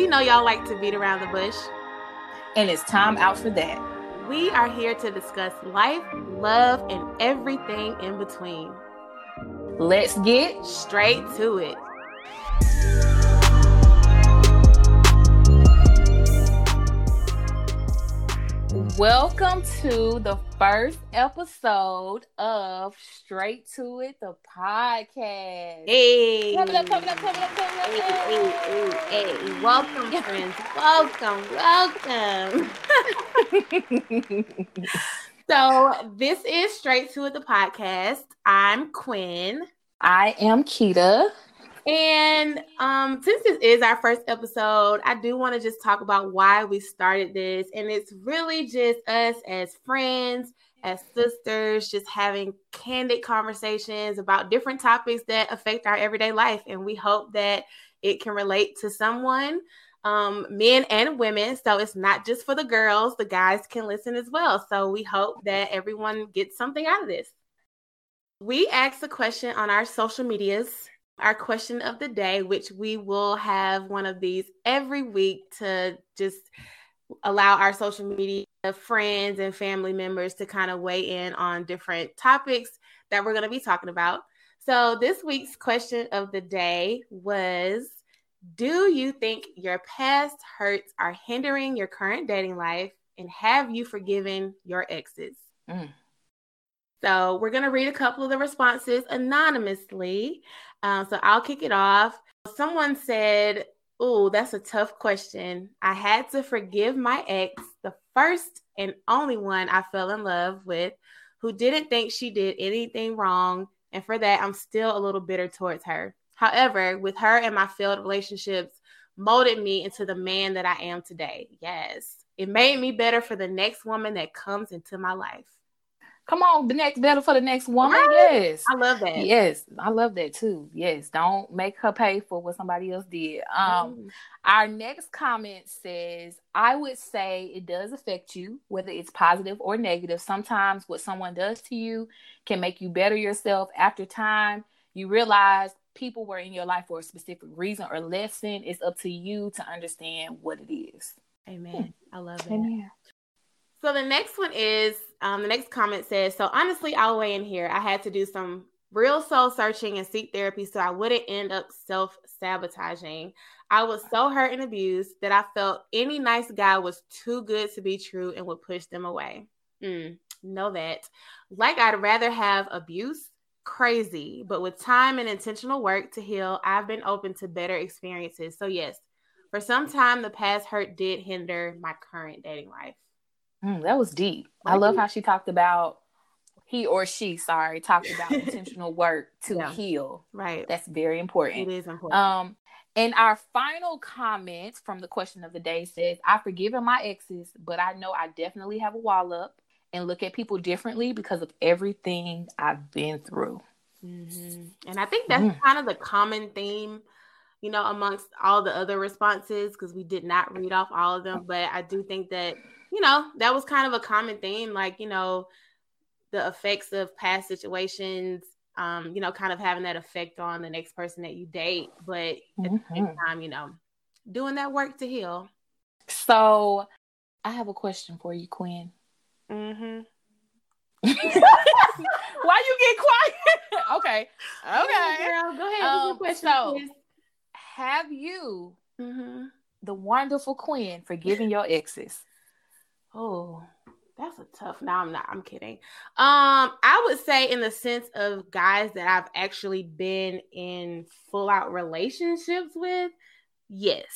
We know y'all like to beat around the bush. And it's time out for that. We are here to discuss life, love, and everything in between. Let's get straight to it. Welcome to the first episode of Straight to It, the podcast. Hey, coming up, coming up, coming up, coming up. Hey, hey, hey, hey. welcome, friends. Welcome, welcome. so, this is Straight to It, the podcast. I'm Quinn. I am Kita. And um, since this is our first episode, I do want to just talk about why we started this. And it's really just us as friends, as sisters, just having candid conversations about different topics that affect our everyday life. And we hope that it can relate to someone, um, men and women. So it's not just for the girls, the guys can listen as well. So we hope that everyone gets something out of this. We asked a question on our social medias our question of the day, which we will have one of these every week to just allow our social media friends and family members to kind of weigh in on different topics that we're going to be talking about. So, this week's question of the day was Do you think your past hurts are hindering your current dating life? And have you forgiven your exes? Mm. So, we're going to read a couple of the responses anonymously. Um, so I'll kick it off. Someone said, Oh, that's a tough question. I had to forgive my ex, the first and only one I fell in love with, who didn't think she did anything wrong. And for that, I'm still a little bitter towards her. However, with her and my failed relationships, molded me into the man that I am today. Yes, it made me better for the next woman that comes into my life. Come on, the next better for the next woman. Right? Yes. I love that. Yes, I love that too. Yes. Don't make her pay for what somebody else did. Um mm. our next comment says, I would say it does affect you, whether it's positive or negative. Sometimes what someone does to you can make you better yourself after time. You realize people were in your life for a specific reason or lesson. It's up to you to understand what it is. Amen. I love it. Amen. So the next one is um, the next comment says, So honestly, I'll weigh in here. I had to do some real soul searching and seek therapy so I wouldn't end up self sabotaging. I was so hurt and abused that I felt any nice guy was too good to be true and would push them away. Mm, know that. Like, I'd rather have abuse, crazy, but with time and intentional work to heal, I've been open to better experiences. So, yes, for some time, the past hurt did hinder my current dating life. Mm, that was deep. I love how she talked about he or she, sorry, talked about intentional work to yeah. heal. Right. That's very important. It is important. Um, and our final comment from the question of the day says, I've forgiven my exes, but I know I definitely have a wall up and look at people differently because of everything I've been through. Mm-hmm. And I think that's mm. kind of the common theme, you know, amongst all the other responses, because we did not read off all of them. But I do think that you know, that was kind of a common theme, like, you know, the effects of past situations, um, you know, kind of having that effect on the next person that you date. But mm-hmm. at the same mm-hmm. time, you know, doing that work to heal. So I have a question for you, Quinn. Mm-hmm. Why you get quiet? okay. Okay. Girl, go ahead. Um, question, so, please. have you, mm-hmm. the wonderful Quinn, forgiven your exes? Oh, that's a tough. Now I'm not. I'm kidding. Um, I would say in the sense of guys that I've actually been in full out relationships with, yes.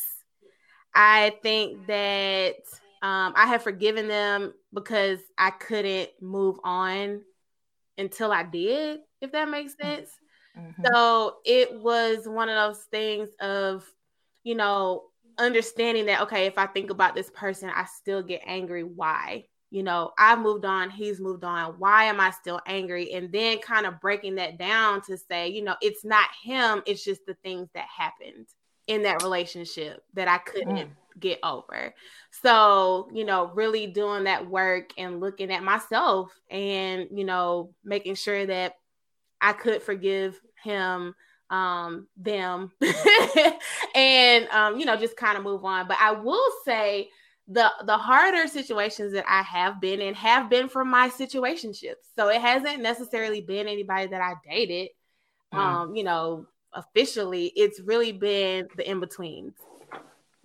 I think that um, I have forgiven them because I couldn't move on until I did, if that makes mm-hmm. sense. Mm-hmm. So it was one of those things of, you know, understanding that okay if i think about this person i still get angry. Why? You know i've moved on he's moved on. Why am i still angry? And then kind of breaking that down to say you know it's not him it's just the things that happened in that relationship that i couldn't mm. get over. So you know really doing that work and looking at myself and you know making sure that i could forgive him um, them and um, you know, just kind of move on. But I will say the the harder situations that I have been in have been from my situationships. So it hasn't necessarily been anybody that I dated. Mm. Um, you know, officially, it's really been the in betweens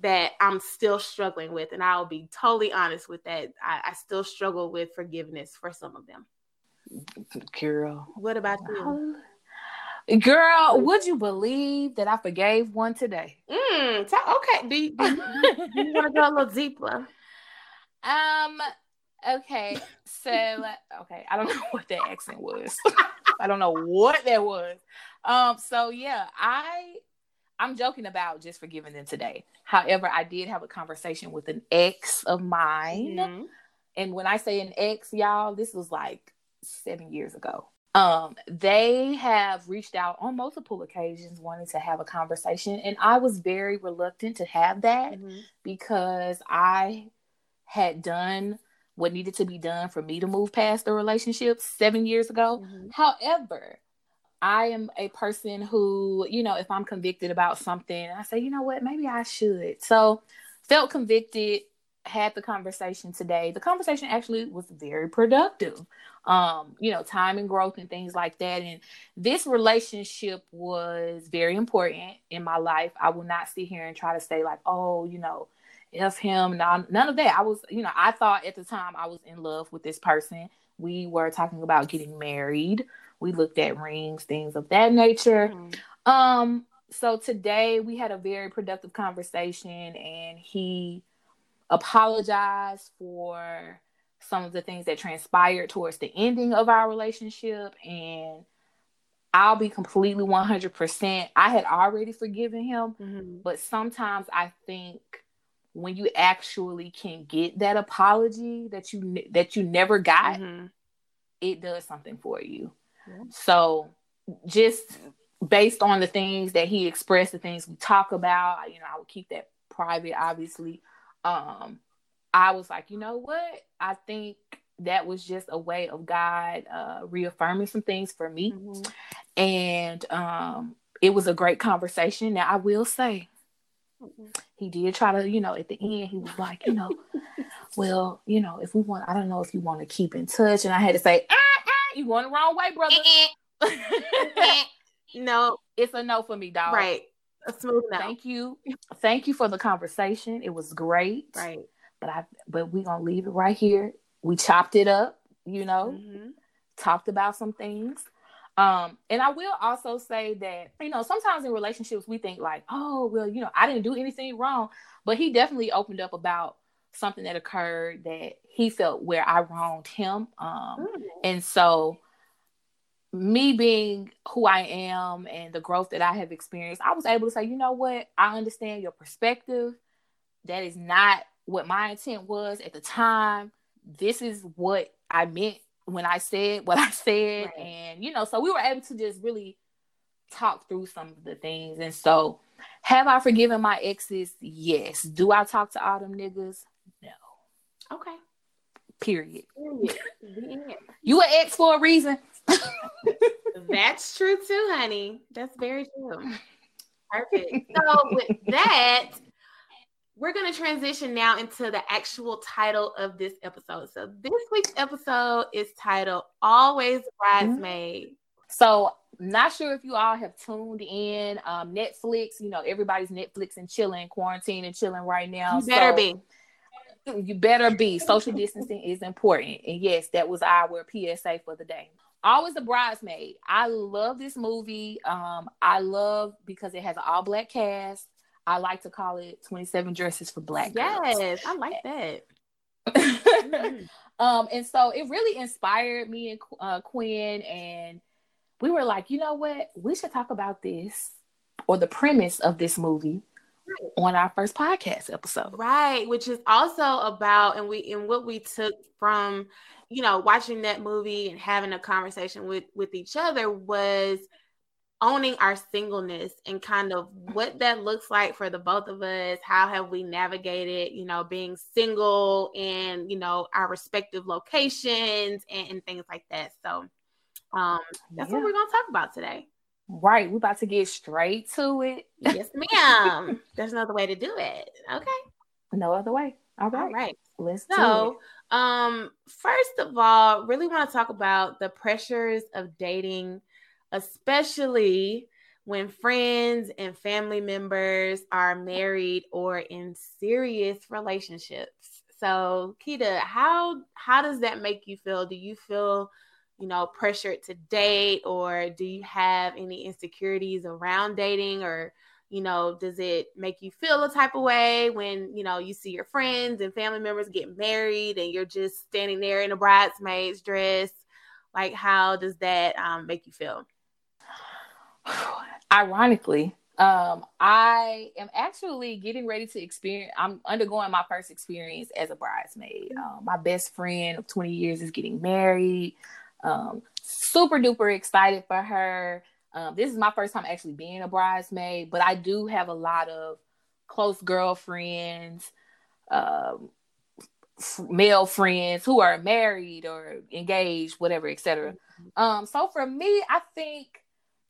that I'm still struggling with. And I'll be totally honest with that. I, I still struggle with forgiveness for some of them. Girl. What about you? Girl, would you believe that I forgave one today? Mm, okay. Do you, you, want to go a little deeper? Um. Okay. So okay, I don't know what that accent was. I don't know what that was. Um. So yeah, I I'm joking about just forgiving them today. However, I did have a conversation with an ex of mine, mm-hmm. and when I say an ex, y'all, this was like seven years ago um they have reached out on multiple occasions wanting to have a conversation and i was very reluctant to have that mm-hmm. because i had done what needed to be done for me to move past the relationship seven years ago. Mm-hmm. however i am a person who you know if i'm convicted about something i say you know what? Maybe i should. So felt convicted had the conversation today. The conversation actually was very productive um, you know, time and growth and things like that. And this relationship was very important in my life. I will not sit here and try to say, like, oh, you know, if him, none, none of that. I was, you know, I thought at the time I was in love with this person. We were talking about getting married. We looked at rings, things of that nature. Mm-hmm. Um, so today we had a very productive conversation and he apologized for some of the things that transpired towards the ending of our relationship and I'll be completely 100%. I had already forgiven him, mm-hmm. but sometimes I think when you actually can get that apology that you that you never got, mm-hmm. it does something for you. Yeah. So just based on the things that he expressed, the things we talk about, you know, I would keep that private, obviously. Um, I was like, you know what? I think that was just a way of God uh, reaffirming some things for me. Mm-hmm. And um, it was a great conversation. Now, I will say, mm-hmm. he did try to, you know, at the end, he was like, you know, well, you know, if we want, I don't know if you want to keep in touch. And I had to say, ah, ah, you going the wrong way, brother. no, it's a no for me, dog. Right. A smooth no. Thank you. Thank you for the conversation. It was great. Right but I but we're gonna leave it right here. We chopped it up, you know, mm-hmm. talked about some things. Um, and I will also say that, you know, sometimes in relationships we think like, oh, well, you know, I didn't do anything wrong. But he definitely opened up about something that occurred that he felt where I wronged him. Um, mm-hmm. and so me being who I am and the growth that I have experienced, I was able to say, you know what, I understand your perspective. That is not what my intent was at the time. This is what I meant when I said what I said. Right. And, you know, so we were able to just really talk through some of the things. And so, have I forgiven my exes? Yes. Do I talk to all them niggas? No. Okay. Period. you an ex for a reason. That's true too, honey. That's very true. Perfect. So with that, we're going to transition now into the actual title of this episode. So this week's episode is titled Always Bridesmaid. So not sure if you all have tuned in. Um, Netflix, you know, everybody's Netflix and chilling, quarantine and chilling right now. You better so, be. You better be. Social distancing is important. And yes, that was our PSA for the day. Always a bridesmaid. I love this movie. Um, I love because it has an all black cast. I like to call it 27 dresses for black yes, girls. I like that. um, and so it really inspired me and uh, Quinn, and we were like, you know what? We should talk about this or the premise of this movie on our first podcast episode. Right, which is also about and we and what we took from, you know, watching that movie and having a conversation with with each other was owning our singleness and kind of what that looks like for the both of us how have we navigated you know being single and you know our respective locations and, and things like that so um that's yeah. what we're going to talk about today Right, we're about to get straight to it. yes, ma'am. There's no other way to do it. Okay. No other way. All right. All right. Let's so, um, first of all, really want to talk about the pressures of dating, especially when friends and family members are married or in serious relationships. So, Kita, how how does that make you feel? Do you feel you know, pressured to date, or do you have any insecurities around dating, or you know, does it make you feel a type of way when you know you see your friends and family members get married and you're just standing there in a bridesmaid's dress? Like, how does that um, make you feel? Ironically, um, I am actually getting ready to experience. I'm undergoing my first experience as a bridesmaid. Um, my best friend of 20 years is getting married. Um, super duper excited for her. Um, this is my first time actually being a bridesmaid, but I do have a lot of close girlfriends, um, f- male friends who are married or engaged, whatever, etc. Mm-hmm. Um, so for me, I think,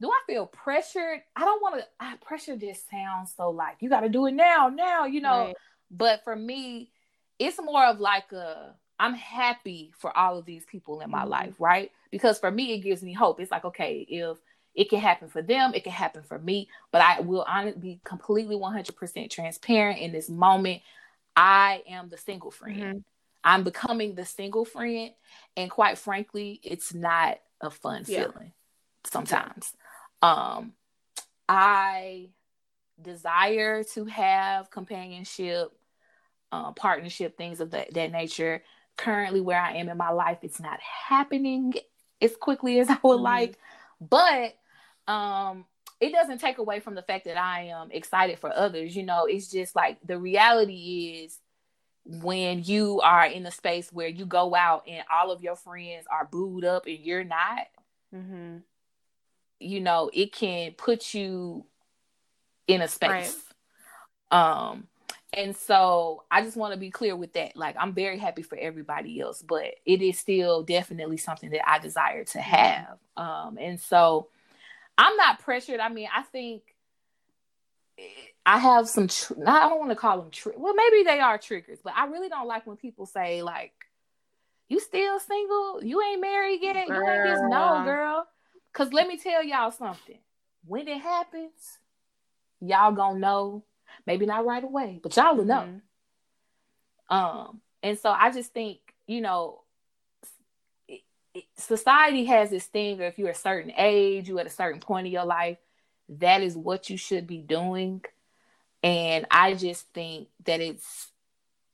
do I feel pressured? I don't want to. Pressure just sounds so like you got to do it now, now, you know. Right. But for me, it's more of like a I'm happy for all of these people in my mm-hmm. life, right? Because for me, it gives me hope. It's like, okay, if it can happen for them, it can happen for me, but I will honestly be completely 100% transparent in this moment. I am the single friend. Mm-hmm. I'm becoming the single friend. And quite frankly, it's not a fun yeah. feeling sometimes. Um, I desire to have companionship, uh, partnership, things of that, that nature currently where I am in my life, it's not happening as quickly as I would mm-hmm. like. But um it doesn't take away from the fact that I am excited for others. You know, it's just like the reality is when you are in a space where you go out and all of your friends are booed up and you're not, mm-hmm. You know, it can put you in a space. Right. Um, and so I just want to be clear with that. Like I'm very happy for everybody else, but it is still definitely something that I desire to have. Um, and so I'm not pressured. I mean, I think I have some. Tr- I don't want to call them. Tr- well, maybe they are triggers, but I really don't like when people say like, "You still single? You ain't married yet? Girl. You ain't just no, girl." Cause let me tell y'all something. When it happens, y'all gonna know Maybe not right away, but y'all will know. Mm-hmm. Um, and so I just think, you know, it, it, society has this thing, if you're a certain age, you're at a certain point in your life, that is what you should be doing. And I just think that it's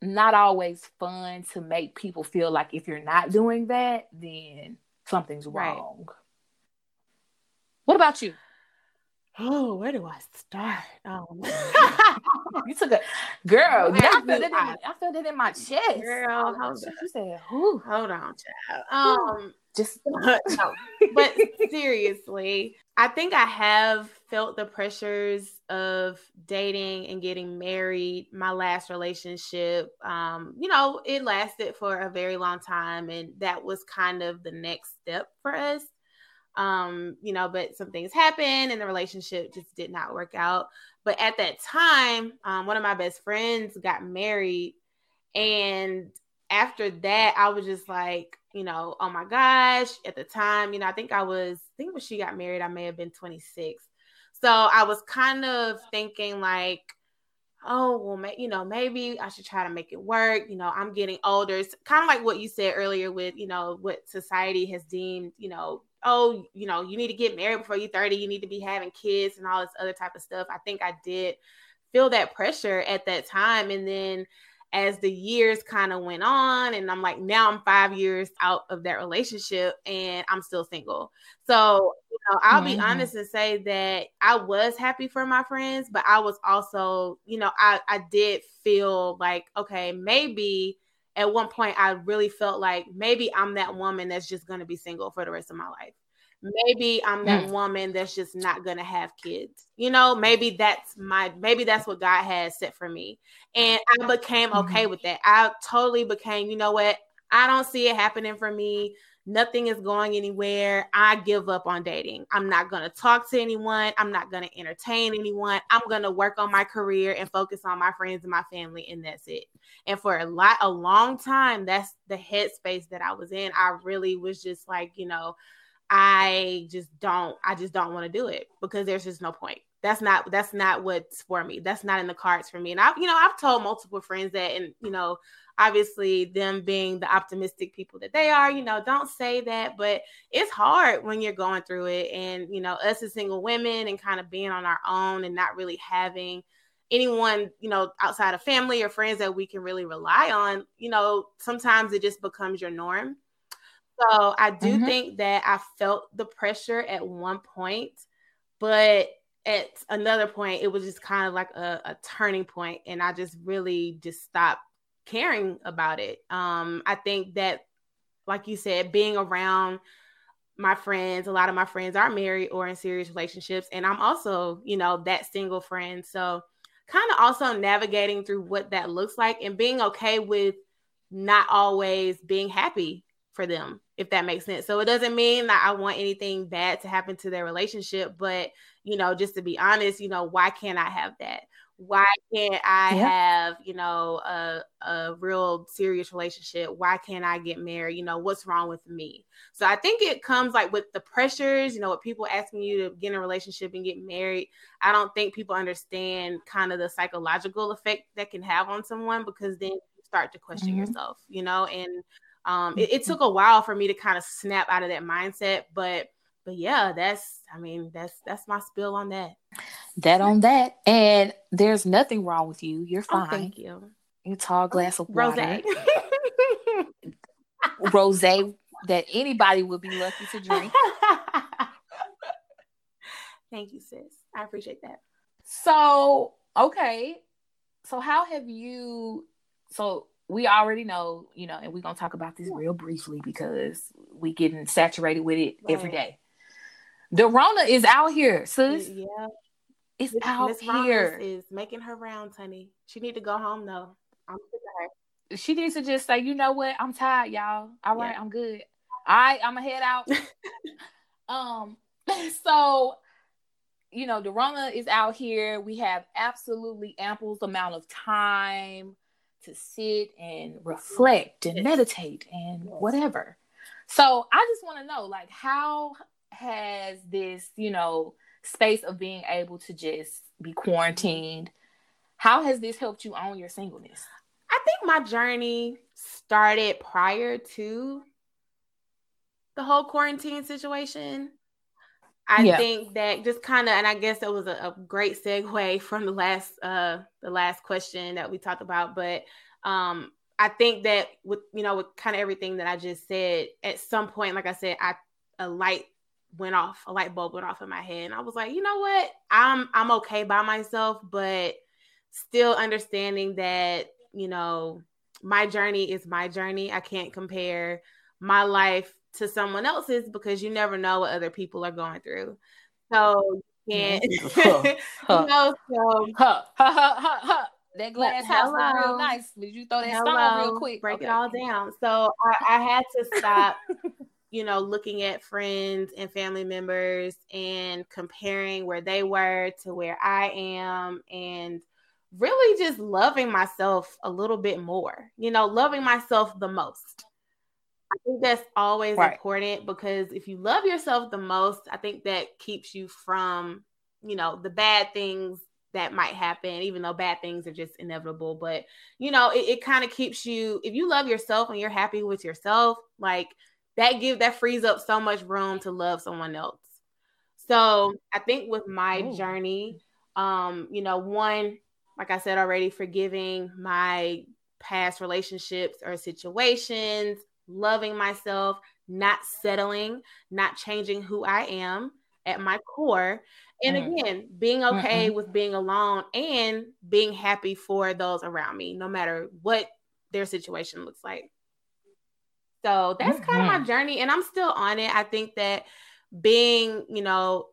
not always fun to make people feel like if you're not doing that, then something's wrong. Right. What about you? Oh, where do I start? Oh, you took a girl. I felt, that in I felt it in my chest. Girl, hold you said, Whew. hold on, child. Um, just no, but seriously, I think I have felt the pressures of dating and getting married. My last relationship, um, you know, it lasted for a very long time, and that was kind of the next step for us um you know but some things happened and the relationship just did not work out. But at that time um, one of my best friends got married and after that i was just like you know oh my gosh at the time you know i think i was i think when she got married i may have been 26 so i was kind of thinking like oh well you know maybe i should try to make it work. You know i'm getting older. It's kind of like what you said earlier with you know what society has deemed you know oh, you know, you need to get married before you're 30, you need to be having kids and all this other type of stuff. I think I did feel that pressure at that time. And then as the years kind of went on, and I'm like, now I'm five years out of that relationship and I'm still single. So, you know, I'll mm-hmm. be honest and say that I was happy for my friends, but I was also, you know, I, I did feel like, okay, maybe at one point I really felt like maybe I'm that woman that's just going to be single for the rest of my life. Maybe I'm that mm. woman that's just not going to have kids. You know, maybe that's my maybe that's what God has set for me. And I became okay mm-hmm. with that. I totally became, you know what? I don't see it happening for me. Nothing is going anywhere. I give up on dating. I'm not going to talk to anyone. I'm not going to entertain anyone. I'm going to work on my career and focus on my friends and my family, and that's it. And for a lot, a long time, that's the headspace that I was in. I really was just like, you know, I just don't, I just don't want to do it because there's just no point. That's not, that's not what's for me. That's not in the cards for me. And I've, you know, I've told multiple friends that, and you know, obviously them being the optimistic people that they are, you know, don't say that, but it's hard when you're going through it. And, you know, us as single women and kind of being on our own and not really having anyone, you know, outside of family or friends that we can really rely on, you know, sometimes it just becomes your norm. So I do mm-hmm. think that I felt the pressure at one point, but at another point, it was just kind of like a, a turning point, and I just really just stopped caring about it. Um, I think that, like you said, being around my friends, a lot of my friends are married or in serious relationships, and I'm also, you know, that single friend. So, kind of also navigating through what that looks like and being okay with not always being happy for them, if that makes sense. So, it doesn't mean that I want anything bad to happen to their relationship, but, you know, just to be honest, you know, why can't I have that? why can't I yeah. have, you know, a, a real serious relationship? Why can't I get married? You know, what's wrong with me? So I think it comes like with the pressures, you know, with people asking you to get in a relationship and get married. I don't think people understand kind of the psychological effect that can have on someone because then you start to question mm-hmm. yourself, you know, and um, it, it mm-hmm. took a while for me to kind of snap out of that mindset, but but yeah, that's I mean, that's that's my spill on that. That on that. And there's nothing wrong with you. You're fine. Oh, thank you. You tall glass of water. Rose. Rose that anybody would be lucky to drink. thank you, sis. I appreciate that. So, okay. So how have you so we already know, you know, and we're gonna talk about this real briefly because we getting saturated with it right. every day. The Rona is out here, sis. Yeah. It's Ms. out Ms. here. Is making her rounds, honey. She need to go home though. I'm sick of her. She needs to just say, you know what? I'm tired, y'all. All right, yeah. I'm good. All right, I'm gonna head out. um, so you know, the Rona is out here. We have absolutely ample amount of time to sit and reflect and meditate and whatever. So I just want to know, like, how has this, you know, space of being able to just be quarantined, how has this helped you on your singleness? I think my journey started prior to the whole quarantine situation. I yeah. think that just kind of, and I guess it was a, a, great segue from the last, uh, the last question that we talked about. But um, I think that with you know with kind of everything that I just said, at some point, like I said, I a light went off, a light bulb went off in my head. And I was like, you know what? I'm I'm okay by myself, but still understanding that, you know, my journey is my journey. I can't compare my life to someone else's because you never know what other people are going through. So you can't huh, huh, you know, so huh, huh, huh, huh, huh. That glass house was real nice. Did you throw that Hello. stone real quick? Break okay. it all down. So I, I had to stop you know, looking at friends and family members and comparing where they were to where I am and really just loving myself a little bit more, you know, loving myself the most. I think that's always right. important because if you love yourself the most, I think that keeps you from, you know, the bad things that might happen, even though bad things are just inevitable. But, you know, it, it kind of keeps you, if you love yourself and you're happy with yourself, like that give that frees up so much room to love someone else. So I think with my Ooh. journey, um, you know, one, like I said already, forgiving my past relationships or situations, loving myself, not settling, not changing who I am at my core. And mm. again, being okay mm with being alone and being happy for those around me, no matter what their situation looks like. So that's mm-hmm. kind of my journey, and I'm still on it. I think that being, you know,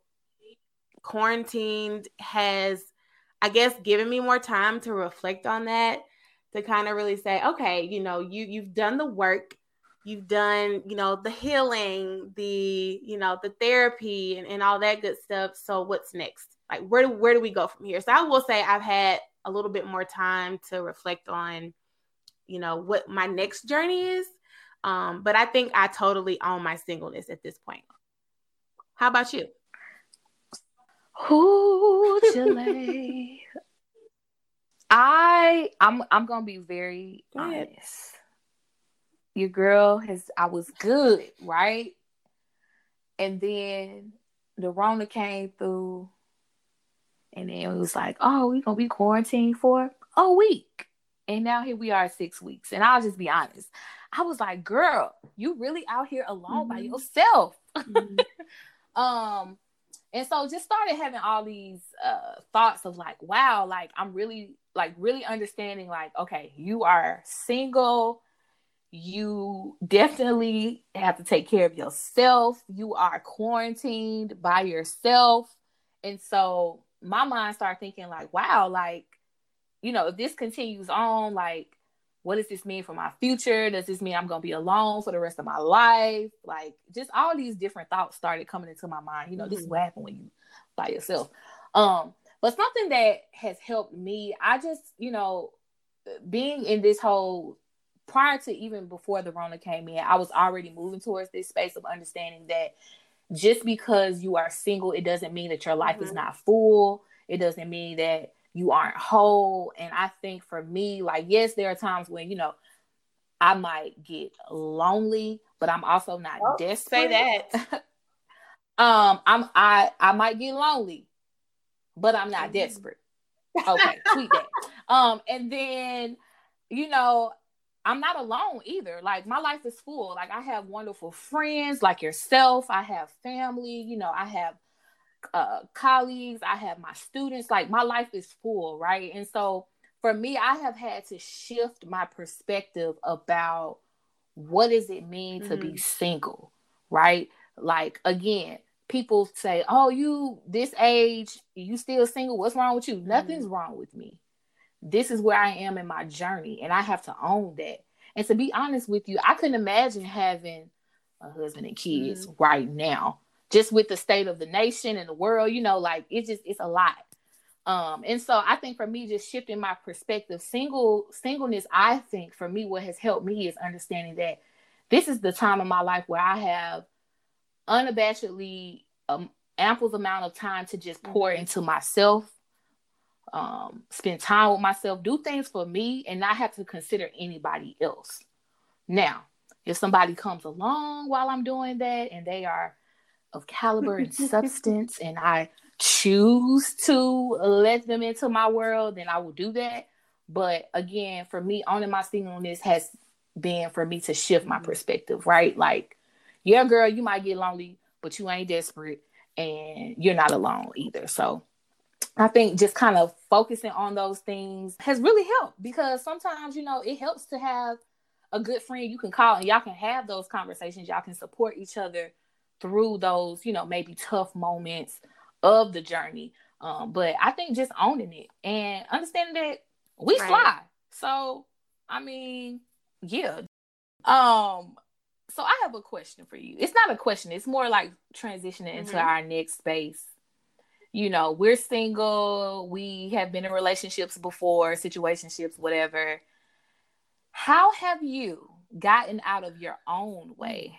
quarantined has, I guess, given me more time to reflect on that, to kind of really say, okay, you know, you you've done the work you've done, you know, the healing, the, you know, the therapy and, and all that good stuff. So what's next? Like where do where do we go from here? So I will say I've had a little bit more time to reflect on, you know, what my next journey is. Um, but I think I totally own my singleness at this point. How about you? Who Chile? I I'm I'm gonna be very honest. Your girl has I was good, right? And then the Rona came through, and then it was like, oh, we're gonna be quarantined for a week. And now here we are six weeks. And I'll just be honest. I was like, girl, you really out here alone mm-hmm. by yourself. Mm-hmm. um, and so just started having all these uh thoughts of like, wow, like I'm really like really understanding like, okay, you are single, you definitely have to take care of yourself. You are quarantined by yourself. And so my mind started thinking like, wow, like, you know, if this continues on, like, what does this mean for my future? Does this mean I'm going to be alone for the rest of my life? Like, just all these different thoughts started coming into my mind. You know, mm-hmm. this is mm-hmm. what happened when you by yourself. Um, but something that has helped me, I just, you know, being in this whole prior to even before the Rona came in, I was already moving towards this space of understanding that just because you are single, it doesn't mean that your life mm-hmm. is not full. It doesn't mean that you aren't whole. And I think for me, like, yes, there are times when, you know, I might get lonely, but I'm also not oh, desperate. Say that. um, I'm I I might get lonely, but I'm not mm-hmm. desperate. Okay, tweet that. Um, and then, you know, I'm not alone either. Like my life is full. Like I have wonderful friends like yourself. I have family, you know, I have uh, colleagues, I have my students. Like my life is full, right? And so for me, I have had to shift my perspective about what does it mean mm-hmm. to be mm-hmm. single, right? Like again, people say, "Oh, you this age, you still single? What's wrong with you?" Mm-hmm. Nothing's wrong with me this is where I am in my journey, and I have to own that. And to be honest with you, I couldn't imagine having a husband and kids mm-hmm. right now, just with the state of the nation and the world. You know, like it's just it's a lot. Um, and so I think for me, just shifting my perspective, single singleness, I think for me, what has helped me is understanding that this is the time of my life where I have unabashedly um, ample amount of time to just pour mm-hmm. into myself um, spend time with myself, do things for me, and not have to consider anybody else. Now, if somebody comes along while I'm doing that and they are of caliber and substance, and I choose to let them into my world, then I will do that. But again, for me, owning my singleness has been for me to shift my perspective, right? Like, yeah, girl, you might get lonely, but you ain't desperate and you're not alone either. So I think just kind of focusing on those things has really helped because sometimes, you know, it helps to have a good friend you can call and y'all can have those conversations. Y'all can support each other through those, you know, maybe tough moments of the journey. Um, but I think just owning it and understanding that we right. fly. So, I mean, yeah. Um, so I have a question for you. It's not a question, it's more like transitioning mm-hmm. into our next space you know, we're single, we have been in relationships before, situationships, whatever. How have you gotten out of your own way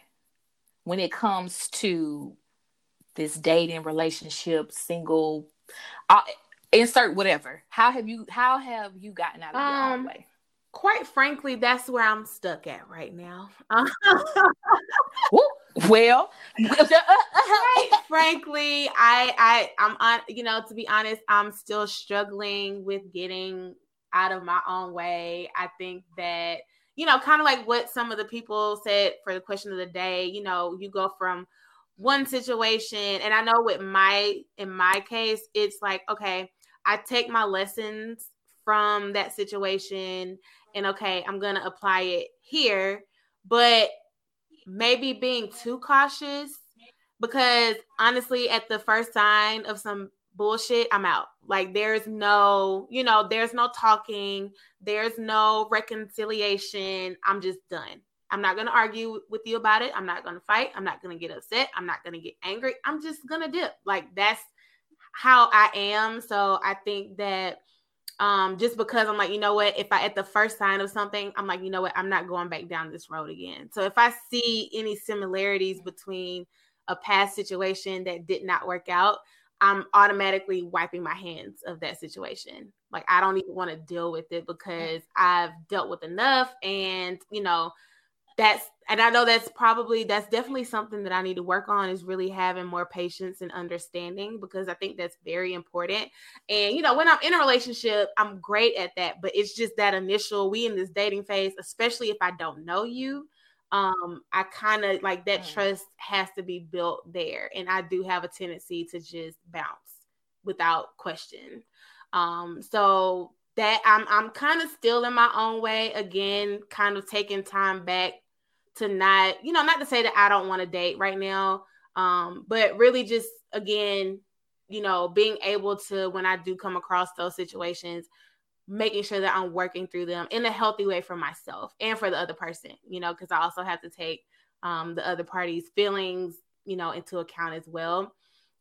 when it comes to this dating relationship, single, uh, insert whatever? How have you how have you gotten out of um, your own um, way? Quite frankly, that's where I'm stuck at right now. well, uh, uh, uh, frankly, I I I'm on you know to be honest, I'm still struggling with getting out of my own way. I think that you know, kind of like what some of the people said for the question of the day, you know, you go from one situation and I know with my in my case, it's like okay, I take my lessons from that situation and okay, I'm going to apply it here, but maybe being too cautious because honestly, at the first sign of some bullshit, I'm out. Like there's no, you know, there's no talking, there's no reconciliation. I'm just done. I'm not going to argue with you about it. I'm not going to fight. I'm not going to get upset. I'm not going to get angry. I'm just going to dip. Like that's how I am. So I think that um just because I'm like, you know what, if I at the first sign of something, I'm like, you know what, I'm not going back down this road again. So if I see any similarities between a past situation that did not work out, I'm automatically wiping my hands of that situation. Like I don't even want to deal with it because I've dealt with enough and you know that's and I know that's probably that's definitely something that I need to work on is really having more patience and understanding because I think that's very important. And you know, when I'm in a relationship, I'm great at that, but it's just that initial we in this dating phase, especially if I don't know you, um I kind of like that mm. trust has to be built there and I do have a tendency to just bounce without question. Um so that I'm I'm kind of still in my own way again, kind of taking time back to not, you know, not to say that I don't want to date right now, um, but really just again, you know, being able to when I do come across those situations, making sure that I'm working through them in a healthy way for myself and for the other person, you know, because I also have to take um, the other party's feelings, you know, into account as well.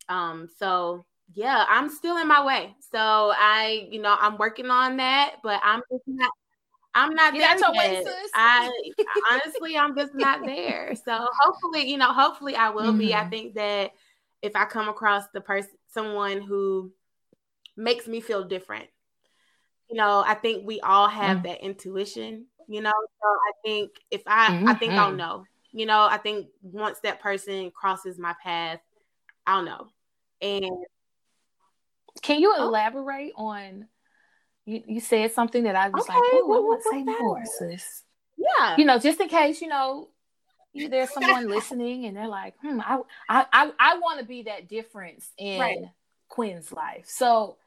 Um, so yeah, I'm still in my way. So I, you know, I'm working on that, but I'm just not I'm not there yet. I honestly, I'm just not there. So hopefully, you know, hopefully I will mm-hmm. be. I mm-hmm. think that if I come across the person, someone who makes me feel different, you know, I think we all have mm-hmm. that intuition. You know, so I think if I, mm-hmm. I think I'll mm-hmm. know. You know, I think once that person crosses my path, I'll know. And can you oh. elaborate on you, you said something that I was okay, like, oh, I want to say more, sis. Yeah. You know, just in case, you know, there's someone listening and they're like, hmm, I I I, I want to be that difference in right. Quinn's life. So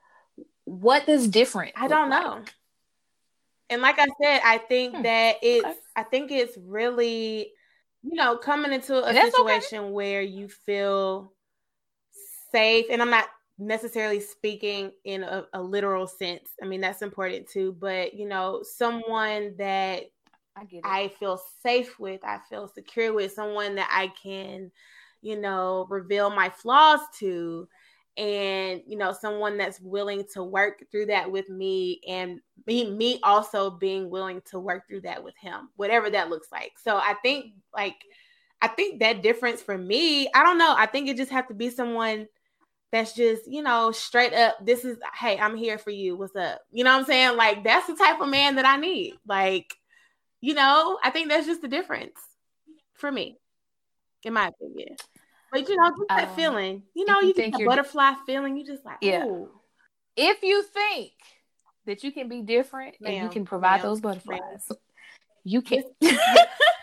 what does different? I don't like? know. And like I said, I think hmm. that it's okay. I think it's really, you know, coming into a situation okay. where you feel safe. And I'm not necessarily speaking in a, a, literal sense. I mean, that's important too, but you know, someone that I, I feel safe with, I feel secure with, someone that I can, you know, reveal my flaws to. And you know, someone that's willing to work through that with me, and me, me also being willing to work through that with him, whatever that looks like. So I think, like, I think that difference for me, I don't know. I think it just have to be someone that's just, you know, straight up, this is, hey, I'm here for you. What's up? You know what I'm saying? Like, that's the type of man that I need. Like, you know, I think that's just the difference for me, in my opinion. But, you know, just that um, feeling, you know, you, you get a butterfly feeling. You just like, yeah. Ooh. If you think that you can be different ma'am, and you can provide those butterflies, ma'am. you can.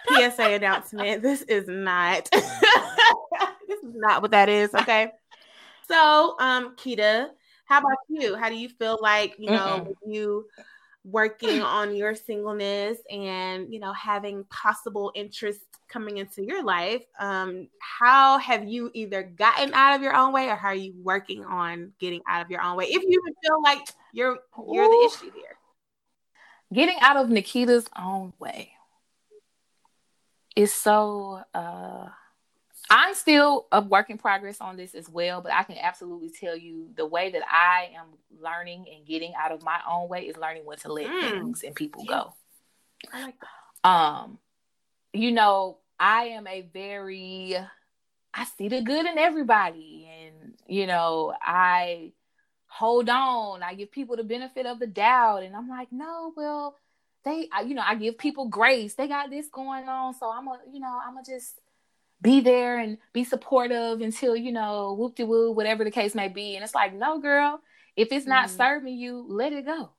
PSA announcement. This is not. this is not what that is. Okay. So, um, Kita, how about you? How do you feel like you know you working on your singleness and you know having possible interests coming into your life? Um, how have you either gotten out of your own way or how are you working on getting out of your own way? If you feel like you're you're Ooh. the issue here. Getting out of Nikita's own way is so uh I'm still a work in progress on this as well, but I can absolutely tell you the way that I am learning and getting out of my own way is learning when to let mm. things and people go. I like that. Um, you know, I am a very I see the good in everybody, and you know, I hold on. I give people the benefit of the doubt, and I'm like, no, well, they, I, you know, I give people grace. They got this going on, so I'm a, you know, I'm a just be there and be supportive until you know whoop de woo whatever the case may be. And it's like no girl if it's not mm serving you let it go.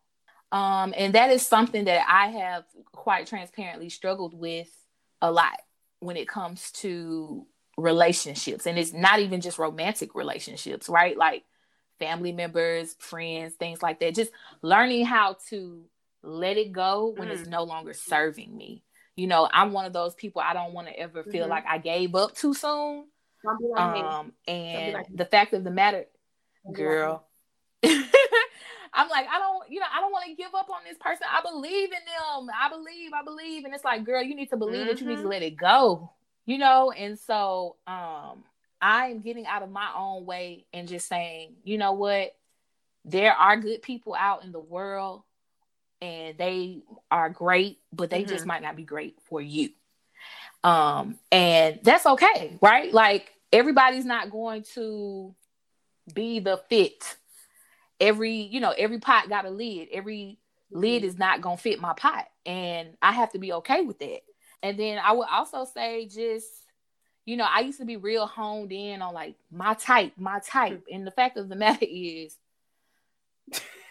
Um and that is something that i have quite transparently struggled with a lot when it comes to relationships. And it's not even just romantic relationships right? Like family members friends things like that. Just learning how to let it go when mm. it's no longer serving me you know, I'm one of those people I don't want to ever feel mm-hmm. like I gave up too soon. Like um, and like the fact of the matter, girl, I'm like, I don't, you know, I don't want to give up on this person. I believe in them. I believe, I believe. And it's like, girl, you need to believe mm-hmm. that you need to mm-hmm. let it go. You know, and so um I'm getting out of my own way and just saying, you know what? There are good people out in the world and they are great, but they mm-hmm. just might not be great for you. Um, and that's okay, right? Like everybody's not going to be the fit. Every, you know, every pot got a lid. Every lid mm-hmm. is not gonna fit my pot. And I have to be okay with that. And then I would also say just, you know, I used to be real honed in on like my type, my type. And the fact of the matter is,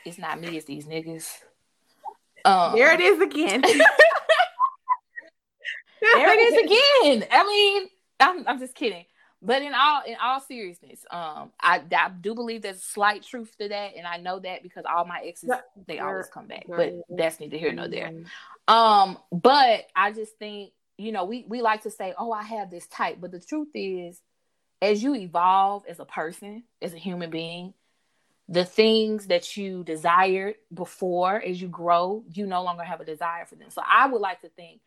it's not me, it's these niggas. Um, there it is again. there it is again. I mean, I'm, I'm just kidding. But in all in all seriousness, um, I, I do believe there's slight truth to that, and I know that because all my exes they always come back. But that's neither here nor there. Mm-hmm. Um, but I just think you know we we like to say, oh, I have this type, but the truth is, as you evolve as a person, as a human being, the things that you desired before as you grow, you no longer have a desire for them. So I would like to think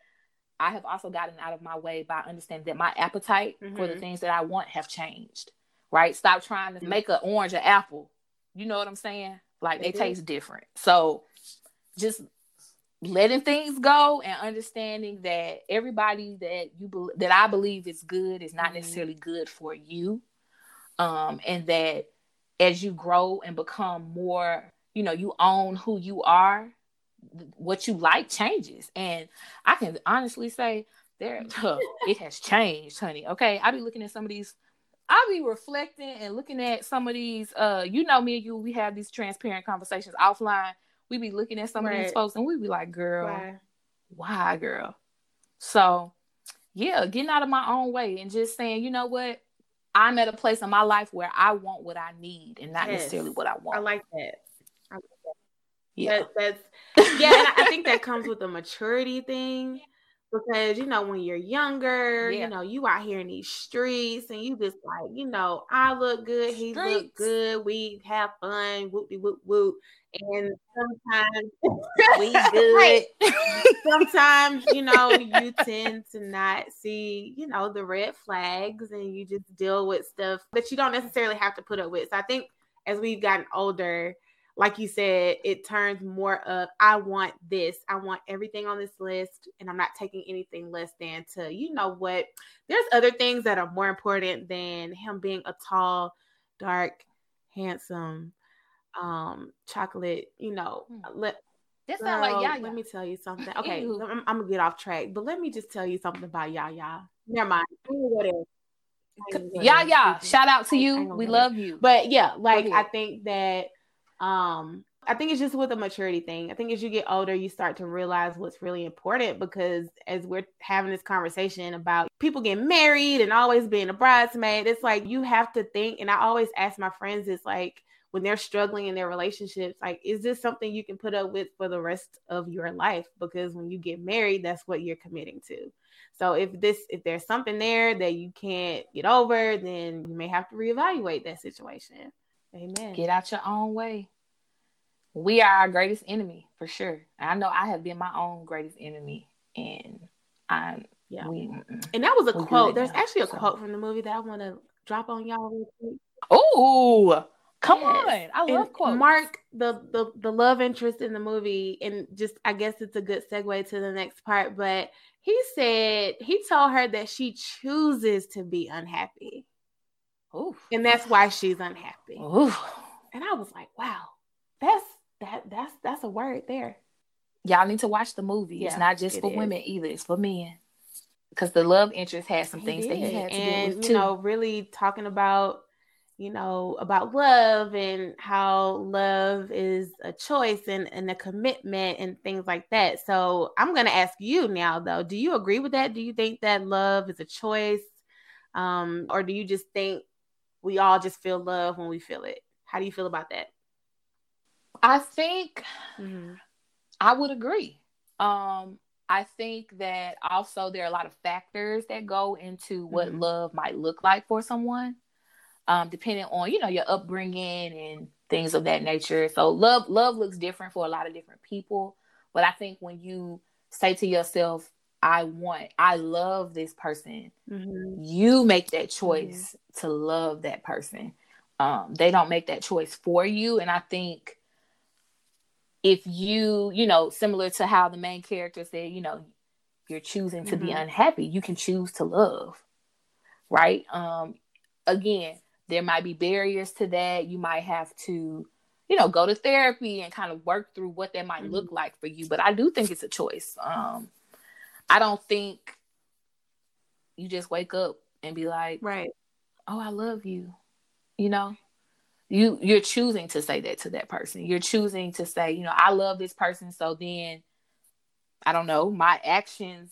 I have also gotten out of my way by understanding that my appetite mm-hmm. for the mm-hmm. things that I want have changed. Right? Stop trying to make an orange an apple. You know what I'm saying? Like they, they taste different. So just letting things go and understanding that everybody that you be- that I believe is good is not mm-hmm. necessarily good for you. Um, and that as you grow and become more, you know, you own who you are, what you like changes. And I can honestly say there it has changed, honey. Okay. I'll be looking at some of these I'll be reflecting and looking at some of these uh you know me and you we have these transparent conversations offline. We be looking at some right. of these folks and we be like, girl, why? why, girl? So yeah, getting out of my own way and just saying, you know what? I'm at a place in my life where I want what I need and not yes. necessarily what I want. I like that. I like that. Yeah, that, that's yeah. I think that comes with a maturity thing because you know when you're younger, yeah. you know you out here in these streets and you just like you know I look good, he streets. look good, we have fun, whoop whoop whoop, and sometimes we good. sometimes you know you tend to not see you know the red flags, and you just deal with stuff that you don't necessarily have to put up with. So I think as we've gotten older, like you said, it turns more of I want this, I want everything on this list, and I'm not taking anything less than to you know what. There's other things that are more important than him being a tall, dark, handsome um chocolate, you know, hmm. let this sound like Yaya. Let me tell you something. Okay, I'm, I'm, gonna get off track, but let me just tell you something about Yaya. Never mind. Yeah, yeah. Shout out to you. We love you. But yeah, like I think that um I think it's just with a maturity thing. I think as you get older, you start to realize what's really important because as we're having this conversation about people getting married and always being a bridesmaid, it's like you have to think. And I always ask my friends, it's like, when they're struggling in their relationships like is this something you can put up with for the rest of your life? Because when you get married that's what you're committing to. So if this if there's something there that you can't get over then you may have to reevaluate that situation. Amen. Get out your own way. We are our greatest enemy for sure. I know i have been my own greatest enemy and i'm yeah. we, and that was a quote. there's now, actually a so. quote from the movie that i want to drop on y'all real quick. Oh Come yes. on, I love and quotes. Mark, the, the the love interest in the movie, and just I guess it's a good segue to the next part. But he said he told her that she chooses to be unhappy, Ooh. and that's why she's unhappy. Ooh. And I was like, wow, that's that that's that's a word there. Y'all need to watch the movie. Yeah, it's not just it for is. women either; it's for men. Because the love interest had some he things did. that he had to and, do with you know, really talking about you know, about love and how love is a choice and, and a commitment and things like that. So I'm going to ask you now, though, do you agree with that? Do you think that love is a choice? Um, or do you just think we all just feel love when we feel it? How do you feel about that? I think mm-hmm. I would agree. Um, I think that also there are a lot of factors that go into what mm-hmm. love might look like for someone um, depending on you know your upbringing and things of that nature. So love love looks different for a lot of different people, but I think when you say to yourself, I want, I love this person, mm-hmm. you make that choice mm-hmm. to love that person. Um, they don't make that choice for you. And I think if you, you know, similar to how the main character said, you know, you're choosing to mm-hmm. be unhappy, you can choose to love. Right. Um, again, there might be barriers to that. You might have to, you know, go to therapy and kind of work through what that might look mm-hmm. like for you. But I do think it's a choice. Um, I don't think you just wake up and be like, right, oh, I love you. You know, you you're choosing to say that to that person. You're choosing to say, you know, I love this person. So then, I don't know, my actions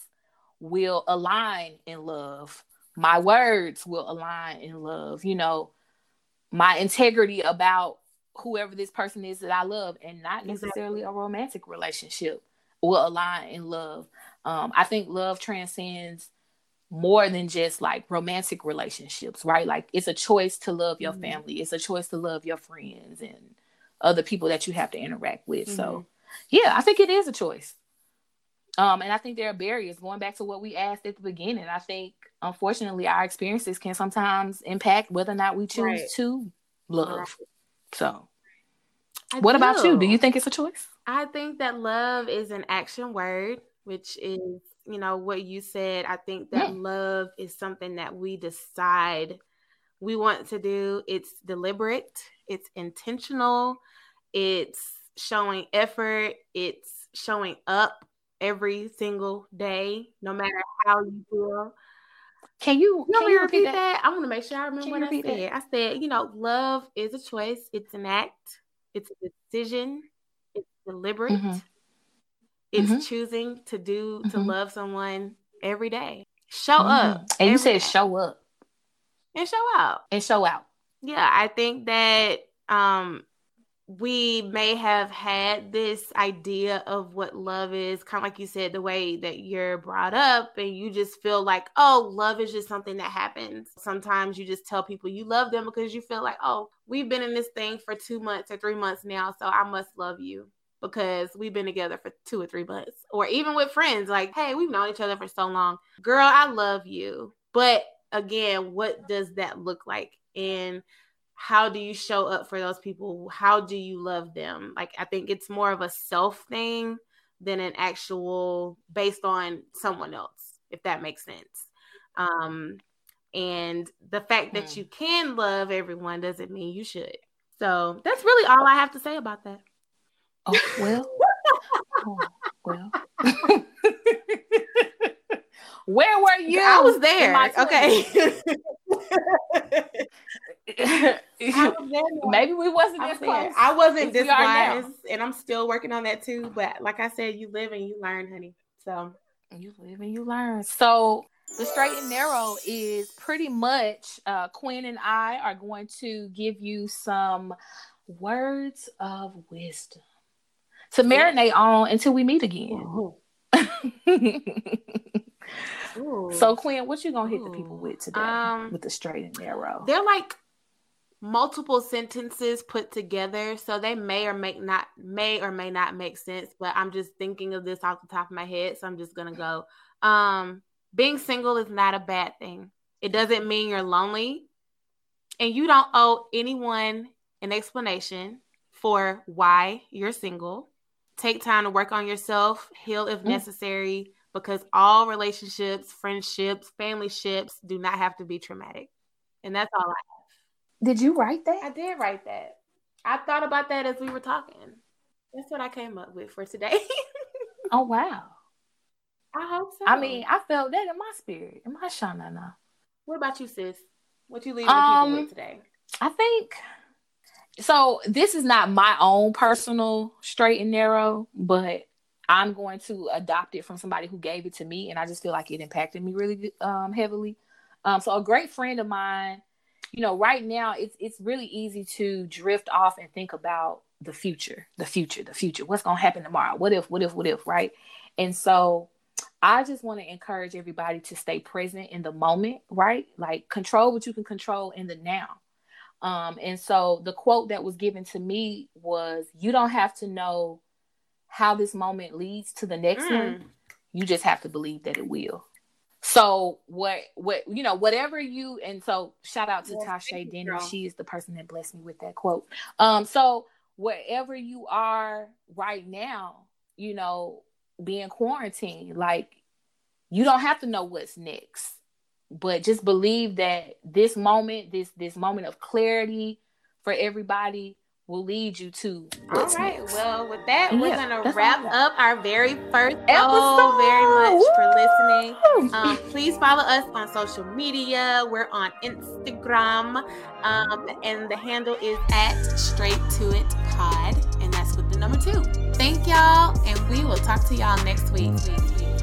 will align in love. My words will align in love. You know, my integrity about whoever this person is that I love, and not necessarily a romantic relationship, will align in love. Um, I think love transcends more than just like romantic relationships, right? Like it's a choice to love your mm-hmm. family, it's a choice to love your friends and other people that you have to interact with. Mm-hmm. So, yeah, I think it is a choice. Um, and I think there are barriers going back to what we asked at the beginning. I think, unfortunately, our experiences can sometimes impact whether or not we choose right. to love. Right. So, I what do. about you? Do you think it's a choice? I think that love is an action word which is you know what you said i think that mm. love is something that we decide we want to do it's deliberate it's intentional it's showing effort it's showing up every single day no matter how you feel can you, can you repeat, repeat that? that? I want to make sure I remember what I said. That? I said, you know, love is a choice. It's an act. It's a decision. It's deliberate. Mm-hmm. It's mm-hmm. choosing to do to mm-hmm. love someone every day. Show mm-hmm. up. And you said day. show up. And show out. And show out. Yeah, I think that um we may have had this idea of what love is, kind of like you said, the way that you're brought up, and you just feel like, oh, love is just something that happens. Sometimes you just tell people you love them because you feel like, oh, we've been in this thing for two months or three months now, so I must love you because we've been together for two or three months, or even with friends, like, hey, we've known each other for so long. Girl, I love you. But again, what does that look like? And how do you show up for those people? How do you love them? Like, I think it's more of a self thing than an actual based on someone else, if that makes sense. Um, and the fact that mm. you can love everyone doesn't mean you should. So that's really all I have to say about that. Oh well. oh, well. Where were you? I was there. Okay. Maybe we wasn't this close. I wasn't this wise, and I'm still working on that too. But like I said, you live and you learn, honey. So you live and you learn. So the straight and narrow is pretty much uh, Quinn and I are going to give you some words of wisdom to marinate on until we meet again. so Quinn, what you gonna hit the people with today um, with the straight and narrow? They're like multiple sentences put together, so they may or may not may or may not make sense. But I'm just thinking of this off the top of my head, so I'm just gonna go. Um, being single is not a bad thing. It doesn't mean you're lonely, and you don't owe anyone an explanation for why you're single take time to work on yourself, heal if mm. necessary, because all relationships, friendships, family ships do not have to be traumatic. And that's all I have. Did you write that? I did write that. I thought about that as we were talking. That's what I came up with for today. oh wow. I hope so. I mean, I felt that in my spirit, in my shana. What about you, sis? What you leaving um, people with today? I think so this is not my own personal straight and narrow, but I'm going to adopt it from somebody who gave it to me, and I just feel like it impacted me really um, heavily. Um, so a great friend of mine, you know, right now it's it's really easy to drift off and think about the future, the future, the future. What's gonna happen tomorrow? What if? What if? What if? Right? And so I just want to encourage everybody to stay present in the moment, right? Like control what you can control in the now Um, and so the quote that was given to me was, You don't have to know how this moment leads to the next mm. one. You just have to believe that it will. So what what you know, whatever you and so shout out to Tasha Denny. She is the person that blessed me with that quote. Um, so wherever you are right now, you know, being quarantined, like you don't have to know what's next but just believe that this moment this this moment of clarity for everybody will lead you to. All right next. well with that we're gonna wrap up our very first episode! very much Woo! for listening. Um, please follow us on social media. We're on instagram um, and the handle is at straight to it pod and that's with the number two. Thank y'all and we will talk to y'all next week, week.